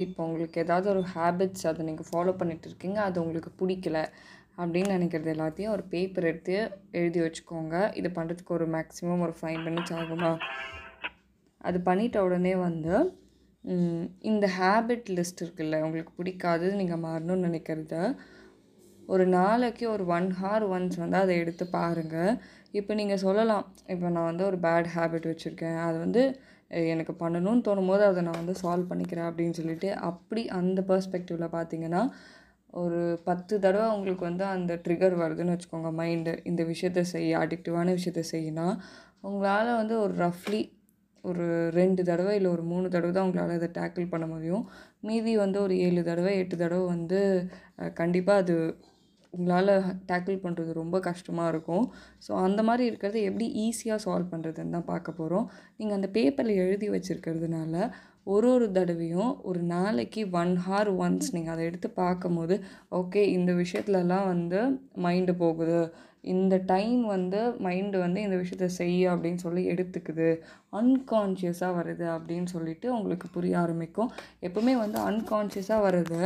இப்போ உங்களுக்கு ஏதாவது ஒரு ஹேபிட்ஸ் அதை நீங்கள் ஃபாலோ பண்ணிட்டு இருக்கீங்க அது உங்களுக்கு பிடிக்கல அப்படின்னு நினைக்கிறது எல்லாத்தையும் ஒரு பேப்பர் எடுத்து எழுதி வச்சுக்கோங்க. இது பண்ணுறதுக்கு ஒரு மேக்ஸிமம் ஒரு ஃபைவ் மினிட்ஸ் ஆகுமா? அது பண்ணிட்ட உடனே வந்து இந்த ஹேபிட் லிஸ்ட் இருக்குல்ல உங்களுக்கு பிடிக்காது நீங்கள் மாறணும்னு நினைக்கிறத ஒரு நாளைக்கு ஒரு ஒன் ஹார் ஒன்ஸ் வந்து அதை எடுத்து பாருங்கள் இப்போ நீங்கள் சொல்லலாம் இப்போ நான் வந்து ஒரு பேட் ஹேபிட் வச்சுருக்கேன். அது வந்து எனக்கு பண்ணணும்னு தோணும் போது அதை நான் வந்து சால்வ் பண்ணிக்கிறேன் அப்படின்னு சொல்லிட்டு அப்படி அந்த பர்ஸ்பெக்டிவில் பார்த்தீங்கன்னா ஒரு பத்து தடவை உங்களுக்கு வந்து அந்த ட்ரிகர் வருதுன்னு வச்சுக்கோங்க மைண்டு இந்த விஷயத்த செய்ய அடிக்டிவான விஷயத்த செய்யினா உங்களால் வந்து ஒரு ரஃப்லி ஒரு ரெண்டு தடவை இல்லை ஒரு மூணு தடவை தான் உங்களால் அதை டேக்கிள் பண்ண முடியும். மீதி வந்து ஒரு ஏழு தடவை எட்டு தடவை வந்து கண்டிப்பாக அது உங்களால் டேக்கிள் பண்ணுறது ரொம்ப கஷ்டமாக இருக்கும். ஸோ அந்த மாதிரி இருக்கிறத எப்படி ஈஸியாக சால்வ் பண்ணுறதுன்னு தான் பார்க்க போகிறோம் நீங்கள் அந்த பேப்பரில் எழுதி வச்சுருக்கிறதுனால ஒரு ஒரு தடவையும் ஒரு நாளைக்கு ஒன் ஹார் ஒன்ஸ் நீங்கள் அதை எடுத்து பார்க்கும்போது ஓகே இந்த விஷயத்துலலாம் வந்து மைண்டு போகுது. இந்த டைம் வந்து மைண்டு வந்து இந்த விஷயத்த செய்ய அப்படின்னு சொல்லி எடுத்துக்குது. அன்கான்ஷியஸாக வருது அப்படின்னு சொல்லிட்டு உங்களுக்கு புரிய ஆரம்பிக்கும். எப்பவுமே வந்து அன்கான்ஷியஸாக வருது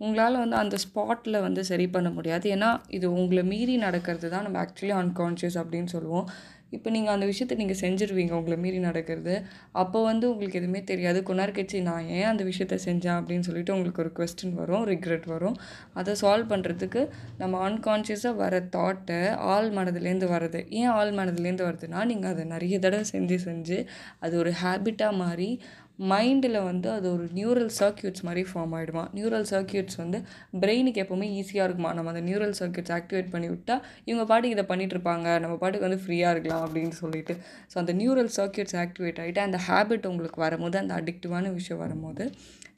உங்களால் வந்து அந்த ஸ்பாட்டில் வந்து சரி பண்ண முடியாது. ஏன்னா இது உங்களை மீறி நடக்கிறது தான் நம்ம ஆக்சுவலி அன்கான்ஷியஸ் அப்படின்னு சொல்லுவோம். இப்போ நீங்கள் அந்த விஷயத்த நீங்கள் செஞ்சுருவீங்க உங்களை மீறி நடக்கிறது. அப்போ வந்து உங்களுக்கு எதுவுமே தெரியாது. கொஞ்ச நான் ஏன் அந்த விஷயத்த செஞ்சேன்? அப்படின்னு சொல்லிட்டு உங்களுக்கு ஒரு கொஸ்டின் வரும் ரிக்ரெட் வரும். அதை சால்வ் பண்ணுறதுக்கு நம்ம அன்கான்ஷியஸாக வர தாட்டை ஆள் மனதுலேருந்து வருது ஏன் ஆள் மனதுலேருந்து வருதுன்னா நீங்கள் அதை நிறைய தடவை செஞ்சு செஞ்சு அது ஒரு ஹேபிட்டாக மாறி மைண்டில் வந்து அது ஒரு நியூரல் சர்க்கியூட்ஸ் மாதிரி ஃபார்ம் ஆகிடுமா நியூரல் சர்க்கியூட்ஸ் வந்து பிரெயினுக்கு எப்போவுமே ஈஸியாக இருக்குமா? நம்ம அந்த நியூரல் சர்க்கியூட்ஸ் ஆக்டிவேட் பண்ணி விட்டால் இவங்க பாட்டுக்கு இதை பண்ணிட்டு இருப்பாங்க. நம்ம பாட்டுக்கு வந்து ஃப்ரீயாக இருக்கலாம் அப்படின்னு சொல்லிட்டு. ஸோ அந்த நியூரல் சர்க்கியூட்ஸ் ஆக்டிவேட் ஆகிட்டு அந்த ஹேபிட் உங்களுக்கு வரும்போது அந்த அடிக்டிவான விஷயம் வரும்போது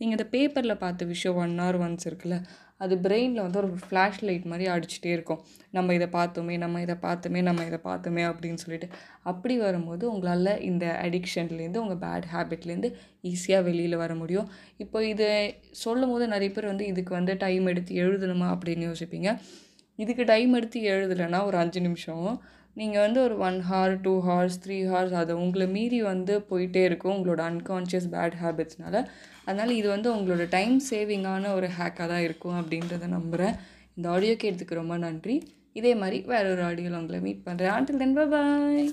நீங்கள் இந்த பேப்பரில் பார்த்த விஷயம் ஒன் ஆர் ஒன்ஸ் இருக்குல்ல அது பிரெயினில் வந்து ஒரு ஃப்ளாஷ் லைட் மாதிரி அடிச்சுட்டே இருக்கும். நம்ம இதை பார்த்தோமே நம்ம இதை பார்த்தோமே நம்ம இதை பார்த்தோமே அப்படின்னு சொல்லிட்டு. அப்படி வரும்போது உங்களால் இந்த அடிக்ஷன்லேருந்து உங்கள் பேட் ஹேபிட்லேருந்து ஈஸியாக வெளியில் வர முடியும். இப்போ இதை சொல்லும் போது நிறைய பேர் வந்து இதுக்கு வந்து டைம் எடுத்து எழுதணுமா? அப்படின்னு யோசிப்பீங்க. இதுக்கு டைம் எடுத்து எழுதலைன்னா ஒரு அஞ்சு நிமிஷம் நீங்கள் வந்து ஒரு one hour two hours three hours அது உங்களை மீறி வந்து போயிட்டே இருக்கும் உங்களோட அன்கான்ஷியஸ் பேட் ஹேபிட்ஸ்னால அதனால் இது வந்து உங்களோட டைம் சேவிங்கான ஒரு ஹேக்காக தான் இருக்கும் அப்படின்றத நம்புகிறேன் இந்த ஆடியோ கேட்டதுக்கு ரொம்ப நன்றி. இதே மாதிரி வேற ஒரு ஆடியோவில் உங்களை மீட் பண்ணுறேன் ஆண்டில் தென் பாய்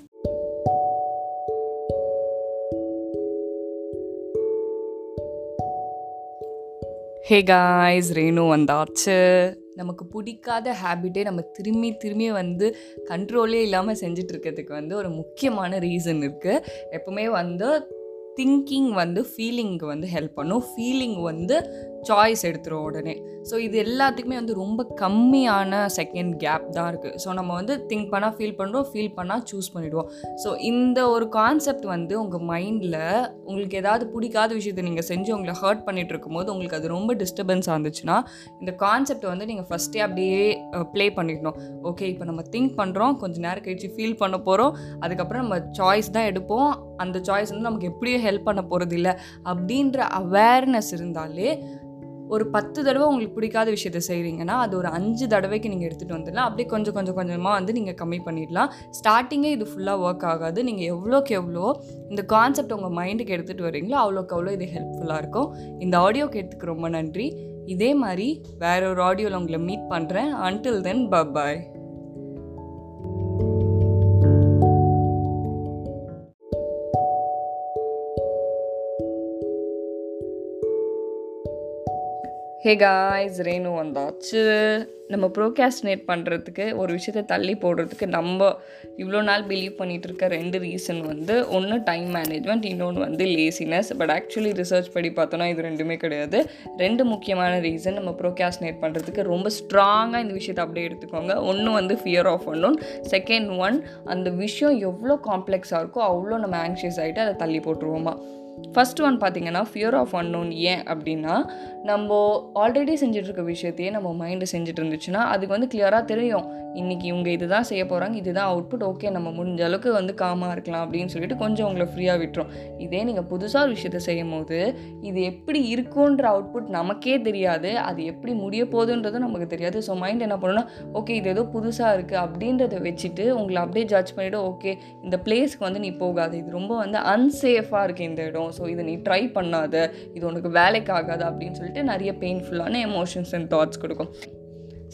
ஹே காய்ஸ் ரேணு வந்தாச்சு. நமக்கு பிடிக்காத ஹேபிட்டே நம்ம திரும்பி திரும்பி வந்து கண்ட்ரோலே இல்லாமல் செஞ்சுட்டு இருக்கிறதுக்கு வந்து ஒரு முக்கியமான ரீசன் இருக்குது எப்பவுமே வந்து திங்கிங் வந்து ஃபீலிங்க்கு வந்து ஹெல்ப் பண்ணும். ஃபீலிங் வந்து சாய்ஸ் எடுத்துரும் உடனே. ஸோ இது எல்லாத்துக்குமே வந்து ரொம்ப கம்மியான செகண்ட் கேப் தான் இருக்குது ஸோ நம்ம வந்து திங்க் பண்ணால் ஃபீல் பண்ணுறோம் ஃபீல் பண்ணால் சூஸ் பண்ணிவிடுவோம் ஸோ இந்த ஒரு கான்செப்ட் வந்து உங்கள் மைண்டில் உங்களுக்கு ஏதாவது பிடிக்காத விஷயத்தை நீங்கள் செஞ்சு உங்களை ஹர்ட் பண்ணிகிட்டு இருக்கும்போது உங்களுக்கு அது ரொம்ப டிஸ்டர்பன்ஸாக இருந்துச்சுன்னா இந்த கான்செப்டை வந்து நீங்கள் ஃபஸ்ட்டே அப்படியே ப்ளே பண்ணிடணும். ஓகே இப்போ நம்ம திங்க் பண்ணுறோம் கொஞ்சம் நேரம் கழிச்சு ஃபீல் பண்ண போகிறோம் அதுக்கப்புறம் நம்ம சாய்ஸ் தான் எடுப்போம். அந்த சாய்ஸ் வந்து நமக்கு எப்படியும் ஹெல்ப் பண்ண போகிறது இல்லை. அப்படின்ற அவேர்னஸ் இருந்தாலே ஒரு பத்து தடவை உங்களுக்கு பிடிக்காத விஷயத்த செய்கிறீங்கன்னா அது ஒரு அஞ்சு தடவைக்கு நீங்கள் எடுத்துகிட்டு வந்துடலாம். அப்படியே கொஞ்சம் கொஞ்சம் கொஞ்சமாக வந்து நீங்கள் கம்மி பண்ணிடலாம். ஸ்டார்டிங்கே இது ஃபுல்லாக ஒர்க் ஆகாது. நீங்கள் எவ்வளோக்கு எவ்வளோ இந்த கான்செப்ட் உங்கள் மைண்டுக்கு எடுத்துகிட்டு வரீங்களோ அவ்வளோக்கு அவ்வளோ இது ஹெல்ப்ஃபுல்லாக இருக்கும். இந்த ஆடியோ கேட்டுக்கு ரொம்ப நன்றி. இதே மாதிரி வேற ஒரு ஆடியோவில் உங்களை மீட் பண்ணுறேன் until then bye hey guys Renu வந்தாச்சு நம்ம ப்ரோகாஸ்டினேட் பண்ணுறதுக்கு ஒரு விஷயத்தை தள்ளி போடுறதுக்கு நம்ம இவ்வளோ நாள் பிலீவ் பண்ணிகிட்டு இருக்க ரெண்டு ரீசன் வந்து ஒன்று டைம் மேனேஜ்மெண்ட் இன்னொன்று வந்து லேசினஸ் பட் ஆக்சுவலி ரிசர்ச் படி பார்த்தோன்னா இது ரெண்டுமே கிடையாது. ரெண்டு முக்கியமான ரீசன் நம்ம ப்ரோகாஸ்டினேட் பண்ணுறதுக்கு ரொம்ப ஸ்ட்ராங்காக இந்த விஷயத்தை அப்படியே எடுத்துக்கோங்க. ஒன்று வந்து ஃபியர் ஆஃப் ஒன்றும் செகண்ட் ஒன் அந்த விஷயம் எவ்வளோ காம்ப்ளெக்ஸாக இருக்கோ அவ்வளோ நம்ம ஆங்ஷியஸ் ஆகிட்டு அதை தள்ளி போட்டுருவோமா. ஃபஸ்ட் ஒன் பார்த்தீங்கன்னா ஃபியர் ஆஃப் அன்னோன் ஏன் அப்படின்னா நம்ம ஆல்ரெடி செஞ்சிட்ருக்க விஷயத்தையே நம்ம மைண்டு செஞ்சுட்டு இருந்துச்சுன்னா அதுக்கு வந்து கிளியராக தெரியும். இன்றைக்கி இவங்க இதுதான் செய்ய போகிறாங்க இதுதான் அவுட்புட் ஓகே நம்ம முடிஞ்ச அளவுக்கு வந்து காமாக இருக்கலாம் அப்படின்னு சொல்லிட்டு கொஞ்சம் உங்களை ஃப்ரீயாக விட்டுரும். இதே நீங்கள் புதுசாக ஒரு விஷயத்த செய்யும் போது இது எப்படி இருக்குன்ற அவுட்புட் நமக்கே தெரியாது. அது எப்படி முடிய போகுதுன்றதும் நமக்கு தெரியாது. ஸோ மைண்ட் என்ன பண்ணணும்னா ஓகே இது ஏதோ புதுசாக இருக்குது அப்படின்றத வச்சுட்டு உங்களை அப்படியே ஜட்ஜ் பண்ணிவிட்டு ஓகே இந்த பிளேஸ்க்கு வந்து நீ போகாது. இது ரொம்ப வந்து அன்சேஃபாக இருக்குது இந்த இடம். ஸோ இதை நீ ட்ரை பண்ணாத. இது உனக்கு வேலைக்கு ஆகாது அப்படின்னு சொல்லிட்டு நிறைய பெயின்ஃபுல்லான எமோஷன்ஸ் அண்ட் தாட்ஸ் கொடுக்கும்.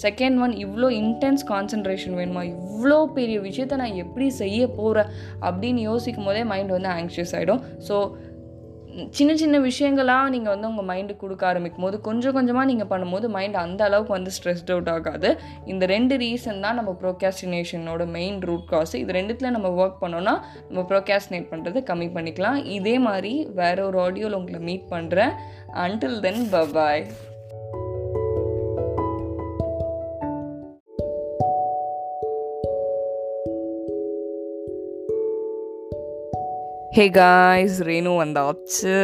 செகண்ட் ஒன் இவ்வளோ இன்டென்ஸ் கான்சன்ட்ரேஷன் வேணுமா? இவ்வளோ பெரிய விஷயத்த நான் எப்படி செய்ய போகிறேன் அப்படின்னு யோசிக்கும் போதே மைண்ட் வந்து ஆங்ஷியஸ் ஆகிடும் ஸோ சின்ன சின்ன விஷயங்களாக நீங்கள் வந்து உங்கள் மைண்டு கொடுக்க ஆரம்பிக்கும் போது கொஞ்சம் கொஞ்சமாக நீங்கள் பண்ணும்போது மைண்ட் அந்த அளவுக்கு வந்து ஸ்ட்ரெஸ்ட் அவுட் ஆகாது. இந்த ரெண்டு ரீசன் தான் நம்ம ப்ரோகாஸ்டினேஷனோட மெயின் ரூட் காஸ் இது ரெண்டுத்தில் நம்ம ஒர்க் பண்ணோன்னா நம்ம ப்ரோகாஸ்டினேட் பண்ணுறது கம்மி பண்ணிக்கலாம். இதே மாதிரி வேற ஒரு ஆடியோவில் உங்களை மீட் பண்ணுறேன் until then bye bye hey guys Renu வந்தாச்சு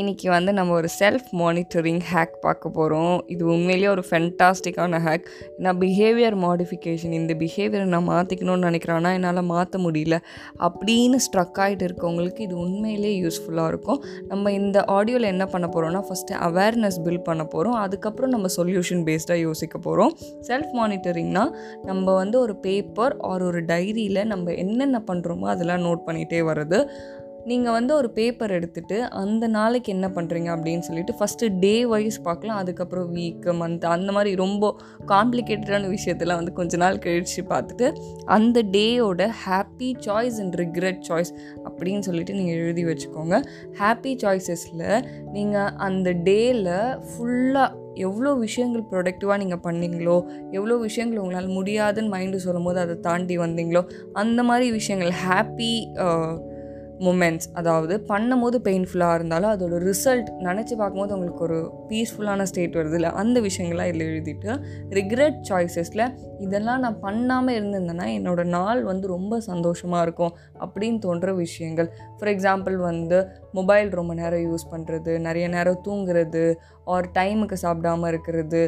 இன்றைக்கி வந்து நம்ம ஒரு செல்ஃப் மானிட்டரிங் ஹேக் பார்க்க போகிறோம் இது உண்மையிலேயே ஒரு ஃபென்டாஸ்டிக்கான ஹேக் நான் பிஹேவியர் மாடிஃபிகேஷன் இந்த பிஹேவியரை நான் மாற்றிக்கணும்னு நினைக்கிறேன். ஆனால் என்னால் மாற்ற முடியல. அப்படின்னு ஸ்ட்ரக் ஆகிட்டு இருக்கவங்களுக்கு இது உண்மையிலேயே யூஸ்ஃபுல்லாக இருக்கும். நம்ம இந்த ஆடியோவில் என்ன பண்ண போகிறோம்னா ஃபஸ்ட்டு அவேர்னஸ் பில்ட் பண்ண போகிறோம் அதுக்கப்புறம் நம்ம சொல்யூஷன் பேஸ்டாக யோசிக்க போகிறோம் செல்ஃப் மானிட்டரிங்னால் நம்ம வந்து ஒரு பேப்பர் ஆர் ஒரு டைரியில் நம்ம என்னென்ன பண்ணுறோமோ அதெல்லாம் நோட் பண்ணிகிட்டே வர்றது. நீங்கள் வந்து ஒரு பேப்பர் எடுத்துகிட்டு அந்த நாளைக்கு என்ன பண்ணுறீங்க அப்படின்னு சொல்லிட்டு ஃபஸ்ட்டு டே வைஸ் பார்க்கலாம். அதுக்கப்புறம் வீக்கு மந்த் அந்த மாதிரி ரொம்ப காம்ப்ளிகேட்டடான விஷயத்தெல்லாம் வந்து கொஞ்ச நாள் கழித்து பார்த்துட்டு அந்த டேயோட happy choice and regret choice அப்படின்னு சொல்லிட்டு நீங்கள் எழுதி வச்சுக்கோங்க. ஹாப்பி சாய்ஸஸில் நீங்கள் அந்த டேயில் ஃபுல்லாக எவ்வளோ விஷயங்கள் ப்ரொடக்டிவாக நீங்கள் பண்ணீங்களோ எவ்வளோ விஷயங்கள் உங்களால் முடியாதுன்னு மைண்டு சொல்லும் போது அதை தாண்டி வந்தீங்களோ அந்த மாதிரி விஷயங்கள் ஹாப்பி மூமெண்ட்ஸ் அதாவது பண்ணும்போது பெயின்ஃபுல்லாக இருந்தாலும் அதோட ரிசல்ட் நினச்சி பார்க்கும்போது உங்களுக்கு ஒரு பீஸ்ஃபுல்லான ஸ்டேட் வருது. இல்லை அந்த விஷயங்கள்லாம் இதில் எழுதிட்டு ரிக்ரெட் சாய்ஸஸில் இதெல்லாம் நான் பண்ணாமல் இருந்திருந்தேன்னா என்னோடய நாள் வந்து ரொம்ப சந்தோஷமாக இருக்கும் அப்படின்னு தோன்ற விஷயங்கள். ஃபார் எக்ஸாம்பிள் வந்து மொபைல் ரொம்ப நேரம் யூஸ் பண்ணுறது நிறைய நேரம் தூங்குறது ஆர் டைமுக்கு சாப்பிடாமல் இருக்கிறது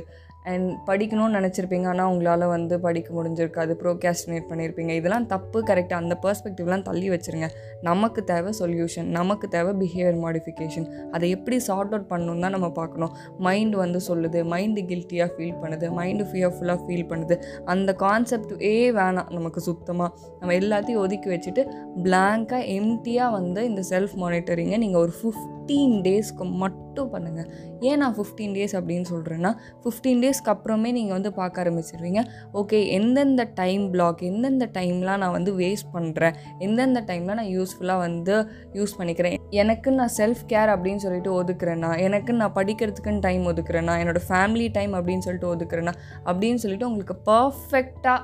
அண்ட் படிக்கணும்னு நினச்சிருப்பீங்க. ஆனால் உங்களால் வந்து படிக்க முடிஞ்சிருக்காது. ப்ரோகாஸ்டினேட் பண்ணியிருப்பீங்க இதெல்லாம் தப்பு கரெக்டாக அந்த பர்ஸ்பெக்டிவ்லாம் தள்ளி வச்சுருங்க. நமக்கு தேவை சொல்யூஷன் நமக்கு தேவை பிஹேவியர் மாடிஃபிகேஷன் அதை எப்படி சார்ட் அவுட் பண்ணணும் தான் நம்ம பார்க்கணும். மைண்டு வந்து சொல்லுது. மைண்டு கில்ட்டியாக ஃபீல் பண்ணுது. மைண்டு ஃபியர்ஃபுல்லாக ஃபீல் பண்ணுது. அந்த கான்செப்டே வேணாம். நமக்கு சுத்தமாக நம்ம எல்லாத்தையும் ஒதுக்கி வச்சுட்டு பிளாங்காக எம்டியாக வந்து இந்த செல்ஃப் மானிட்டரிங்கை நீங்கள் ஒரு ஃபிஃப்டீன் டேஸ்க்கு மட்டும் பண்ணுங்கள் ஏன் நான் ஃபிஃப்டீன் டேஸ் அப்படின்னு சொல்கிறேன்னா ஃபிஃப்டீன் டேஸ்க்கு அப்புறமே நீங்கள் வந்து பார்க்க ஆரம்பிச்சிருவீங்க. ஓகே எந்தெந்த டைம் பிளாக் எந்தெந்த டைம்லாம் நான் வந்து வேஸ்ட் பண்ணுறேன் எந்தெந்த டைமில் நான் யூஸ்ஃபுல்லாக வந்து யூஸ் பண்ணிக்கிறேன். எனக்கு நான் செல்ஃப் கேர் அப்படின்னு சொல்லிட்டு ஒதுக்குறேன்னா எனக்கு நான் படிக்கிறதுக்குன்னு டைம் ஒதுக்குறேன்னா என்னோடய ஃபேமிலி டைம் அப்படின்னு சொல்லிட்டு ஒதுக்குறேன்னா அப்படின்னு சொல்லிட்டு உங்களுக்கு பர்ஃபெக்டாக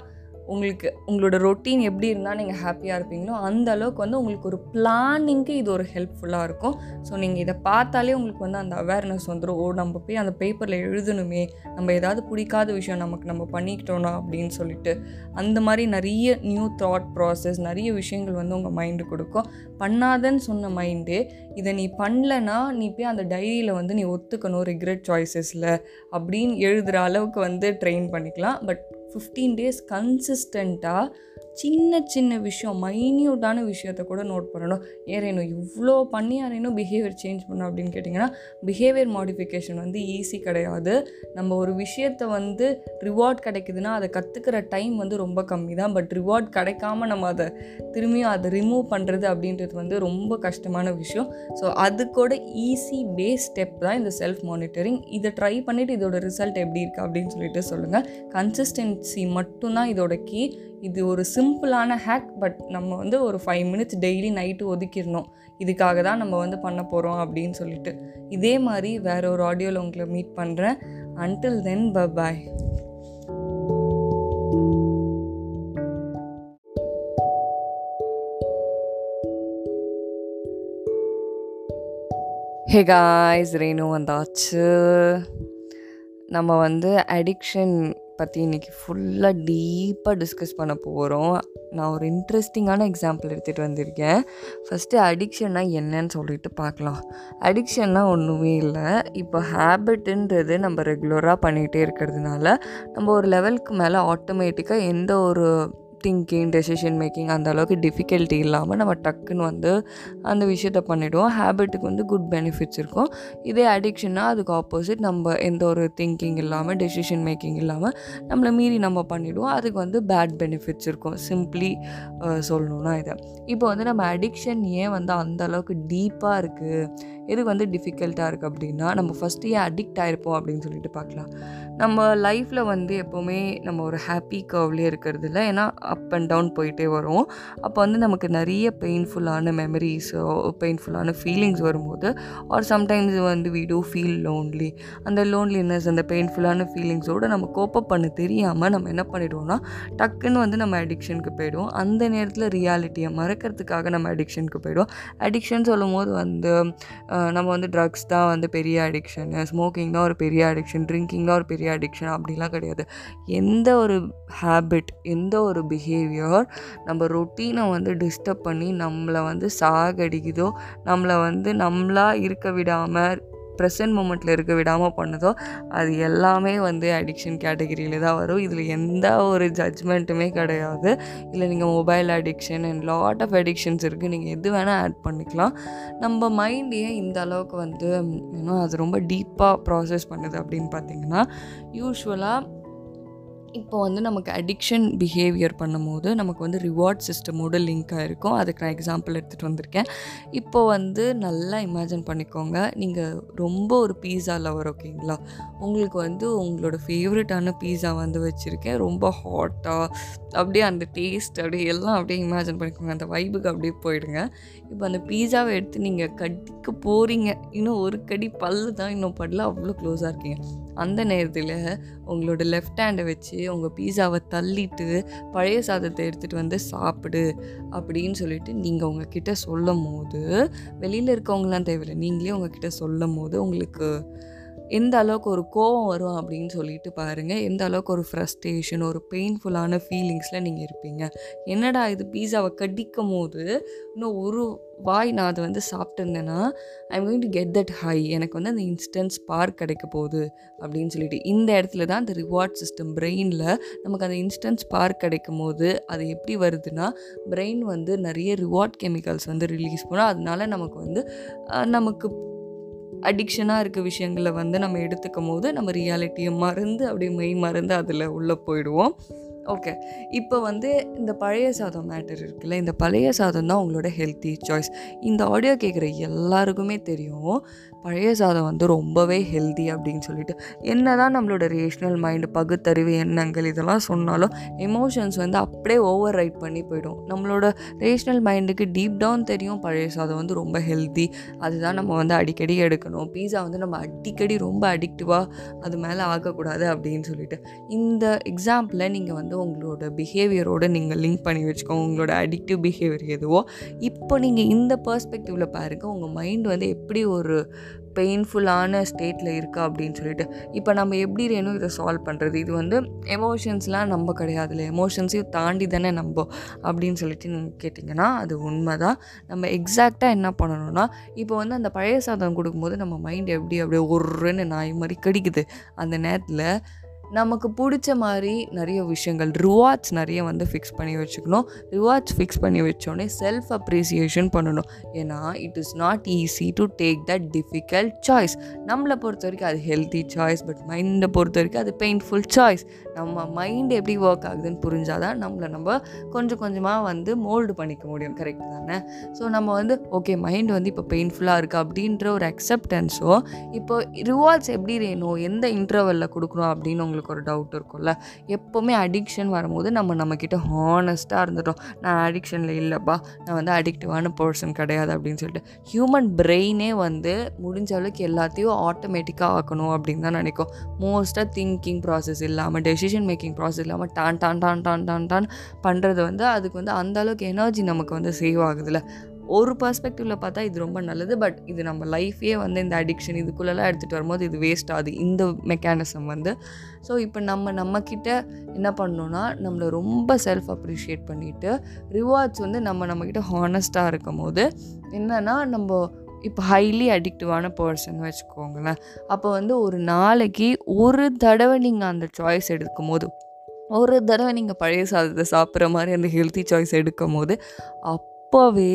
உங்களுக்கு உங்களோட ரொட்டீன் எப்படி இருந்தால் நீங்கள் ஹாப்பியாக இருப்பீங்களோ அந்த அளவுக்கு வந்து உங்களுக்கு ஒரு பிளானிங்க்கு இது ஒரு ஹெல்ப்ஃபுல்லாக இருக்கும். ஸோ நீங்கள் இதை பார்த்தாலே உங்களுக்கு வந்து அந்த அவேர்னஸ் வந்துடும் ஓ நம்ம போய் அந்த பேப்பரில் எழுதணுமே. நம்ம ஏதாவது பிடிக்காத விஷயம் நமக்கு நம்ம பண்ணிக்கிட்டோனா அப்படின்னு சொல்லிட்டு அந்த மாதிரி நிறைய நியூ தாட் ப்ராசஸ் நிறைய விஷயங்கள் வந்து உங்கள் மைண்டு கொடுக்கும். பண்ணாதன்னு சொன்ன மைண்டு இதை நீ பண்ணலன்னா நீ போய் அந்த டைரியில் வந்து நீ ஒத்துக்கணும் ரிக்ரெட் சாய்ஸஸில் அப்படின்னு எழுதுகிற அளவுக்கு வந்து ட்ரெயின் பண்ணிக்கலாம். பட் ஃபிஃப்டீன் டேஸ் கன்சிஸ்டண்ட்டாக சின்ன சின்ன விஷயம் மைன்யூட்டான விஷயத்த கூட நோட் பண்ணணும். ஏறேனும் இவ்வளோ பண்ணி யாரேனும் பிஹேவியர் சேஞ்ச் பண்ணோம் அப்படின்னு கேட்டிங்கன்னா பிஹேவியர் மாடிஃபிகேஷன் வந்து ஈஸி கிடையாது. நம்ம ஒரு விஷயத்தை வந்து ரிவார்ட் கிடைக்குதுன்னா அதை கற்றுக்கிற டைம் வந்து ரொம்ப கம்மி தான் பட் ரிவார்ட் கிடைக்காம நம்ம அதை திரும்பியும் அதை ரிமூவ் பண்ணுறது அப்படின்றது வந்து ரொம்ப கஷ்டமான விஷயம். ஸோ அது கூட ஈஸி பேஸ் ஸ்டெப் தான் இந்த செல்ஃப் மானிட்டரிங் இதை ட்ரை பண்ணிவிட்டு இதோட ரிசல்ட் எப்படி இருக்குது அப்படின்னு சொல்லிட்டு சொல்லுங்கள் கன்சிஸ்டன்சி மட்டும்தான் இதோட கீ இது ஒரு சிம்பிளான ஹேக் பட் நம்ம வந்து ஒரு ஃபைவ் மினிட்ஸ் டெய்லி நைட்டு ஒதுக்கிடணும். இதுக்காக தான் நம்ம வந்து பண்ண போகிறோம் அப்படின்னு சொல்லிட்டு. இதே மாதிரி வேற ஒரு ஆடியோவில் உங்களை மீட் பண்ணுறேன் அன்டில் தென் ப பாய் ஹே காய்ஸ் ரேணு வந்தாச்சு. நம்ம வந்து அடிக்ஷன் பற்றி இன்றைக்கி ஃபுல்லாக டீப்பாக டிஸ்கஸ் பண்ண போகிறோம் நான் ஒரு இன்ட்ரெஸ்டிங்கான எக்ஸாம்பிள் எடுத்துகிட்டு வந்திருக்கேன். ஃபஸ்ட்டு அடிக்ஷன்னா என்னன்னு சொல்லிட்டு பார்க்கலாம். அடிக்ஷன்னா ஒன்றுமே இல்லை. இப்போ ஹேபிட்டுன்றது நம்ம ரெகுலராக பண்ணிகிட்டே இருக்கிறதுனால நம்ம ஒரு லெவலுக்கு மேலே ஆட்டோமேட்டிக்காக எந்த ஒரு திங்கிங் டெசிஷன் மேக்கிங் அந்த அளவுக்கு டிஃபிகல்ட்டி இல்லாமல் நம்ம டக்குன்னு வந்து அந்த விஷயத்த பண்ணிவிடுவோம் ஹேபிட்டுக்கு வந்து குட் பெனிஃபிட்ஸ் இருக்கும். இதே அடிக்ஷன்னா அதுக்கு ஆப்போசிட் நம்ம எந்த ஒரு திங்கிங் இல்லாமல் டெசிஷன் மேக்கிங் இல்லாமல் நம்மளை மீறி நம்ம பண்ணிவிடுவோம் அதுக்கு வந்து பேட் பெனிஃபிட்ஸ் இருக்கும். சிம்ப்ளி சொல்லணுன்னா இதை. இப்போ வந்து நம்ம அடிக்ஷன் ஏன் வந்து அந்த அளவுக்கு டீப்பாக இருக்குது எது வந்து டிஃபிகல்ட்டாக இருக்குது அப்படின்னா நம்ம ஃபஸ்ட்டு ஏன் அடிக்ட் ஆகிருப்போம் அப்படின்னு சொல்லிட்டு பார்க்கலாம். நம்ம லைஃப்பில் வந்து எப்போவுமே நம்ம ஒரு ஹாப்பி கர்வ்லேயே இருக்கிறது இல்லை ஏன்னா அப் அண்ட் டவுன் போயிட்டே வரும். அப்போ வந்து நமக்கு நிறைய பெயின்ஃபுல்லான மெமரிஸோ பெயின்ஃபுல்லான ஃபீலிங்ஸ் வரும்போது ஆர் சம்டைம்ஸ் வந்து வி டூ ஃபீல் லோன்லி அந்த லோன்லினஸ் அந்த பெயின்ஃபுல்லான ஃபீலிங்ஸோடு நம்ம கோப்பப் பண்ண தெரியாமல் நம்ம என்ன பண்ணிவிடுவோம்னா டக்குன்னு வந்து நம்ம அடிக்ஷனுக்கு போயிடுவோம். அந்த நேரத்தில் ரியாலிட்டியை மறக்கிறதுக்காக நம்ம அடிக்ஷனுக்கு போயிடுவோம். அடிக்ஷன் சொல்லும் போது வந்து நம்ம வந்து ட்ரக்ஸ் தான் வந்து பெரிய அடிக்ஷனு ஸ்மோக்கிங் தான் ஒரு பெரிய அடிக்ஷன் ட்ரிங்கிங் தான் ஒரு பெரிய அடிக்ஷன் அப்படிலாம் கிடையாது. எந்த ஒரு ஹேபிட் எந்த ஒரு பிஹேவியர் நம்ம ரொட்டீனை வந்து டிஸ்டர்ப் பண்ணி நம்மளை வந்து சாகடிக்குதோ நம்மளை வந்து நம்மளாக இருக்க விடாமல் ப்ரெசன்ட் மூமெண்ட்டில் இருக்க விடாமல் பண்ணுதோ அது எல்லாமே வந்து அடிக்ஷன் கேட்டகிரியில் தான் வரும். இதில் எந்த ஒரு ஜட்ஜ்மெண்ட்டுமே கிடையாது. இல்லை நீங்கள் mobile addiction and lot of addictions இருக்குது நீங்கள் எது வேணால் ஆட் பண்ணிக்கலாம். நம்ம மைண்ட் ஏன் இந்த அளவுக்கு வந்து இன்னும் அது ரொம்ப டீப்பாக ப்ராசஸ் பண்ணுது அப்படின்னு பார்த்தீங்கன்னா யூஸ்வலாக இப்போ வந்து நமக்கு அடிக்ஷன் பிஹேவியர் பண்ணும்போது நமக்கு வந்து ரிவார்ட் சிஸ்டமோட லிங்க் ஆகிருக்கும் அதுக்கு நான் எக்ஸாம்பிள் எடுத்துகிட்டு வந்திருக்கேன். இப்போ வந்து நல்லா இமேஜின் பண்ணிக்கோங்க. நீங்கள் ரொம்ப ஒரு பீஸா லவர் ஓகேங்களா உங்களுக்கு வந்து உங்களோட ஃபேவரட்டான பீஸா வந்து வச்சுருக்கேன். ரொம்ப ஹாட்டாக அப்படியே அந்த டேஸ்ட் அப்படியே எல்லாம் அப்படியே இமேஜின் பண்ணிக்கோங்க. அந்த வைபுக்கு அப்படியே போயிடுங்க. இப்போ அந்த பீஸாவை எடுத்து நீங்கள் கடிக்க போகிறீங்க இன்னும் ஒரு கடி பல்லு தான் இன்னும் படல அவ்வளோ க்ளோஸாக இருக்கீங்க. அந்த நேரத்தில் உங்களோட லெஃப்ட் ஹேண்டை வச்சு உங்கள் பீஸாவை தள்ளிட்டு பழைய சாதத்தை எடுத்துகிட்டு வந்து சாப்பிடு அப்படின்னு சொல்லிட்டு நீங்கள் உங்ககிட்ட சொல்லும் போது வெளியில் இருக்கவங்களாம் தேவையில்லை. நீங்களே உங்ககிட்ட சொல்லும் போது உங்களுக்கு எந்த அளவுக்கு ஒரு கோவம் வரும் அப்படின்னு சொல்லிட்டு பாருங்கள் எந்த அளவுக்கு ஒரு ஃப்ரஸ்ட்ரேஷன் ஒரு பெயின்ஃபுல்லான ஃபீலிங்ஸில் நீங்கள் இருப்பீங்க. என்னடா இது பீஸாவை கடிக்கும் போது இன்னும் ஒரு வாய் நான் அதை வந்து சாப்பிட்டுருந்தேன்னா I'm going to get that high எனக்கு வந்து அந்த இன்ஸ்டன்ட் ஸ்பார்க் கிடைக்க போகுது அப்படின்னு சொல்லிட்டு. இந்த இடத்துல தான் அந்த ரிவார்ட் சிஸ்டம் பிரெயினில் நமக்கு அந்த இன்ஸ்டன்ட் ஸ்பார்க் கிடைக்கும் போது அது எப்படி வருதுன்னா பிரெயின் வந்து நிறைய ரிவார்ட் கெமிக்கல்ஸ் வந்து ரிலீஸ் பண்ணும். அதனால நமக்கு வந்து நமக்கு அடிக்ஷனாக இருக்க விஷயங்களை வந்து நம்ம எடுத்துக்கும் போது நம்ம ரியாலிட்டியை மறந்து அப்படியே மெய் மறந்து அதில் உள்ளே போயிடுவோம். ஓகே இப்போ வந்து இந்த பழைய சாதம் மேட்டர் இருக்குல்ல? இந்த பழைய சாதம் தான் உங்களோட ஹெல்த்தி சாய்ஸ் இந்த ஆடியோ கேட்குற எல்லாருக்குமே தெரியும் பழைய சாதம் வந்து ரொம்பவே ஹெல்தி அப்படின்னு சொல்லிட்டு. என்ன தான் நம்மளோட ரேஷ்னல் மைண்டு பகுத்தறிவு எண்ணங்கள் இதெல்லாம் சொன்னாலும் எமோஷன்ஸ் வந்து அப்படியே ஓவர் ரைட் பண்ணி போயிடும். நம்மளோட ரேஷ்னல் மைண்டுக்கு டீப் டவுன் தெரியும் பழைய சாதம் வந்து ரொம்ப ஹெல்தி அதுதான் நம்ம வந்து அடிக்கடி எடுக்கணும். பீஸா வந்து நம்ம அடிக்கடி ரொம்ப அடிக்டிவாக அது மேலே ஆகக்கூடாது அப்படின்னு சொல்லிட்டு. இந்த எக்ஸாம்பிளை நீங்கள் வந்து உங்களோட பிஹேவியரோடு நீங்கள் லிங்க் பண்ணி வச்சுக்கோங்க உங்களோட அடிக்டிவ் பிஹேவியர் எதுவோ. இப்போ நீங்கள் இந்த பர்ஸ்பெக்டிவில் பாருங்கள் உங்கள் மைண்ட் வந்து எப்படி ஒரு பெயின்ஃபுல்லான ஸ்டேட்டில் இருக்கா அப்படின்னு சொல்லிட்டு. இப்போ நம்ம எப்படி வேணும் இதை சால்வ் பண்ணுறது இது வந்து எமோஷன்ஸ்லாம் நம்ம கிடையாதுல்ல எமோஷன்ஸையும் தாண்டி தானே நம்ம அப்படின்னு சொல்லிட்டு நீங்கள் கேட்டிங்கன்னா அது உண்மை தான் நம்ம எக்ஸாக்டாக என்ன பண்ணணும்னா இப்போ வந்து அந்த பழைய சாதம் கொடுக்கும்போது நம்ம மைண்ட் எப்படி அப்படியே ஒருன்னு நாய் மாதிரி கடிக்குது. அந்த நேரத்தில் நமக்கு பிடிச்ச மாதிரி நிறைய விஷயங்கள் ரிவார்ட்ஸ் நிறைய வந்து ஃபிக்ஸ் பண்ணி வச்சுக்கணும். ரிவார்ட்ஸ் ஃபிக்ஸ் பண்ணி வச்சோடனே செல்ஃப் அப்ரிசியேஷன் பண்ணணும். ஏன்னா it is not easy to take that difficult choice நம்மளை பொறுத்த வரைக்கும் அது ஹெல்த்தி சாய்ஸ் பட் மைண்டை பொறுத்த வரைக்கும் அது பெயின்ஃபுல் சாய்ஸ் நம்ம மைண்ட் எப்படி ஒர்க் ஆகுதுன்னு புரிஞ்சாதான் நம்மளை நம்ம கொஞ்சம் கொஞ்சமாக வந்து மோல்டு பண்ணிக்க முடியும். கரெக்ட் தானே? ஸோ நம்ம வந்து ஓகே மைண்ட் வந்து இப்போ பெயின்ஃபுல்லாக இருக்குது அப்படின்ற ஒரு அக்செப்டன்ஸோ இப்போ ரிவார்ட்ஸ் எப்படி வேணும்? எந்த இன்டர்வலில் கொடுக்கணும் அப்படின்னு உங்களுக்கு ஒரு டவுட் இருக்கும்ல? எப்போவுமே அடிக்ஷன் வரும்போது நம்ம நம்மக்கிட்ட ஹானஸ்ட்டாக இருந்துட்டோம். நான் அடிக்ஷனில் இல்லைப்பா நான் வந்து அடிக்டிவான பர்சன் கிடையாது அப்படின்னு சொல்லிட்டு. ஹியூமன் பிரெயினே வந்து முடிஞ்ச அளவுக்கு எல்லாத்தையும் ஆட்டோமேட்டிக்காக ஆக்கணும் அப்படின்னு தான் நினைக்கும். மோஸ்ட்டாக திங்கிங் ப்ராசஸ் இல்லாமல் டெசிஷன் மேக்கிங் ப்ராசஸ் இல்லாமல் டான் டான் டான் டான் டான் டான் பண்ணுறது வந்து அதுக்கு வந்து அந்த அளவுக்கு எனர்ஜி நமக்கு வந்து சேவ் ஆகுதுல்ல. ஒரு பர்ஸ்பெக்டிவில் பார்த்தா இது ரொம்ப நல்லது. பட் இது நம்ம லைஃபே வந்து இந்த அடிக்ஷன் இதுக்குள்ளெல்லாம் எடுத்துகிட்டு வரும்போது இது வேஸ்ட் ஆகுது. இந்த மெக்கானிசம் வந்து. ஸோ இப்போ நம்ம நம்மக்கிட்ட என்ன பண்ணணுன்னா நம்மளை ரொம்ப செல்ஃப் அப்ரிஷியேட் பண்ணிவிட்டு ரிவார்ட்ஸ் வந்து நம்ம நம்மக்கிட்ட ஹானஸ்ட்டாக இருக்கும் போது என்னென்னா நம்ம இப்போ ஹைலி அடிக்டிவான பர்சன் வச்சுக்கோங்களேன். அப்போ வந்து ஒரு நாளைக்கு ஒரு தடவை நீங்கள் அந்த சாய்ஸ் எடுக்கும் போது ஒரு தடவை நீங்கள் பழைய சாதத்தை சாப்பிட்ற மாதிரி அந்த ஹெல்த்தி சாய்ஸ் எடுக்கும் போது அப்போவே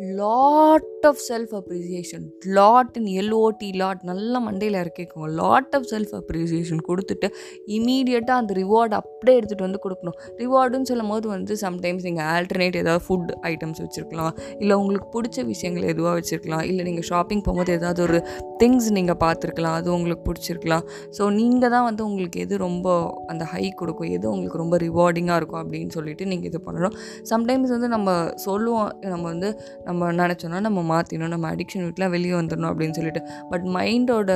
lot of self appreciation lot in L O T lot நல்ல மண்டையில் இறக்கிக்கோங்க. லாட் ஆஃப் செல்ஃப் அப்ரிசியேஷன் கொடுத்துட்டு இமீடியட்டாக அந்த ரிவார்டு அப்படியே எடுத்துகிட்டு வந்து கொடுக்கணும். ரிவார்டுன்னு சொல்லும் போது வந்து சம்டைம்ஸ் நீங்கள் ஆல்டர்னேட் ஏதாவது ஃபுட் ஐட்டம்ஸ் வச்சுருக்கலாம். இல்லை உங்களுக்கு பிடிச்ச விஷயங்கள் எதுவாக வச்சுருக்கலாம். இல்லை நீங்கள் ஷாப்பிங் போகும்போது ஏதாவது ஒரு திங்ஸ் நீங்கள் பார்த்துருக்கலாம் அது உங்களுக்கு பிடிச்சிருக்கலாம். ஸோ நீங்கள் தான் வந்து உங்களுக்கு எது ரொம்ப அந்த ஹை கொடுக்கும் எது உங்களுக்கு ரொம்ப ரிவார்டிங்காக இருக்கும் அப்படின்னு சொல்லிட்டு நீங்கள் இது பண்ணணும். சம்டைம்ஸ் வந்து நம்ம சொல்லுவோம் நம்ம வந்து நம்ம நினச்சோன்னா நம்ம மாற்றினோம் நம்ம அடிக்ஷன் வீட்டில் வெளியே வந்துடணும் அப்படின்னு சொல்லிட்டு. பட் மைண்டோட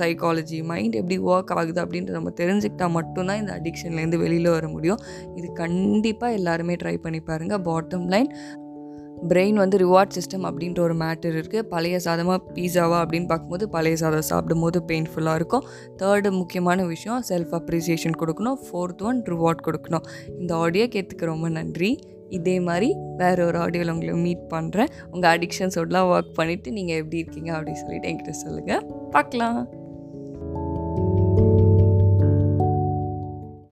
சைக்காலஜி மைண்ட் எப்படி ஒர்க் ஆகுது அப்படின்ட்டு நம்ம தெரிஞ்சுக்கிட்டால் மட்டும்தான் இந்த அடிக்ஷன்லேருந்து வெளியில் வர முடியும். இது கண்டிப்பாக எல்லாருமே ட்ரை பண்ணி பாருங்கள் பாட்டம் லைன் பிரெயின் வந்து ரிவார்ட் சிஸ்டம் அப்படின்ற ஒரு மேட்டர் இருக்குது பழைய சாதமாக பீஸாவா அப்படின்னு பார்க்கும்போது பழைய சாதம் சாப்பிடும்போது பெயின்ஃபுல்லாக இருக்கும். தேர்டு முக்கியமான விஷயம் செல்ஃப் அப்ரிசியேஷன் கொடுக்கணும். ஃபோர்த் ஒன் ரிவார்ட் கொடுக்கணும். இந்த ஆடியோ கேட்டுக்க ரொம்ப நன்றி. இதே மாதிரி வேறு ஒரு ஆடியோவில் உங்களை மீட் பண்ணுறேன் உங்கள் அடிக்ஷன்ஸோடலாம் ஒர்க் பண்ணிவிட்டு நீங்கள் எப்படி இருக்கீங்க அப்படின்னு சொல்லிட்டு என்கிட்ட சொல்லுங்கள் பார்க்கலாம்.